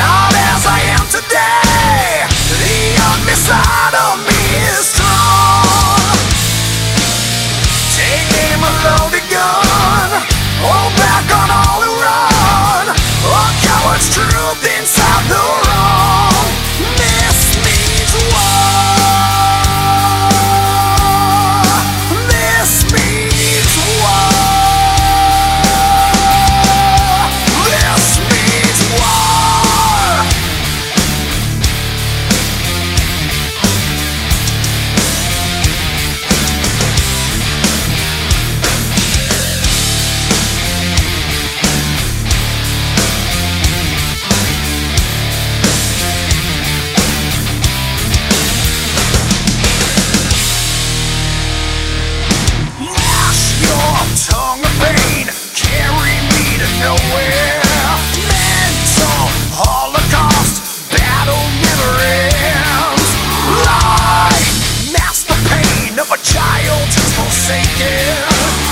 not as I am today. The unmistakable.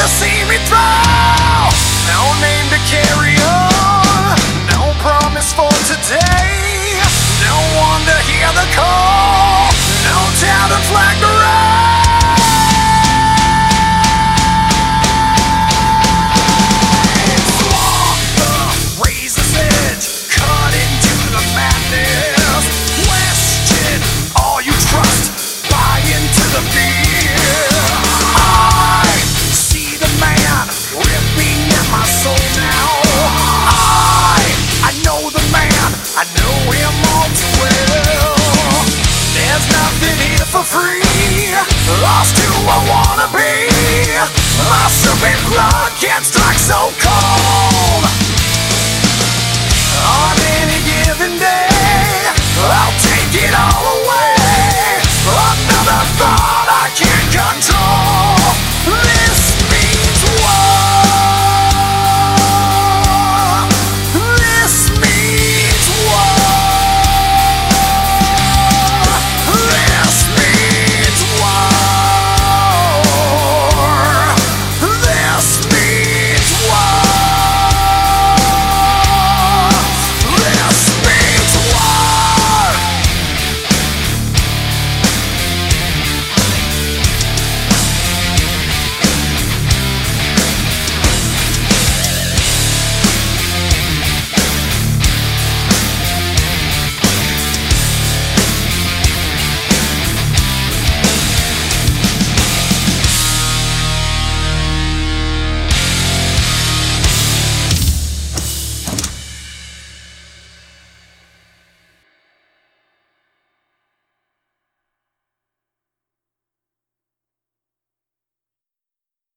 to see me through. No name to carry on, no promise for today. No one to hear the call, no doubt and flag. abstract so cold.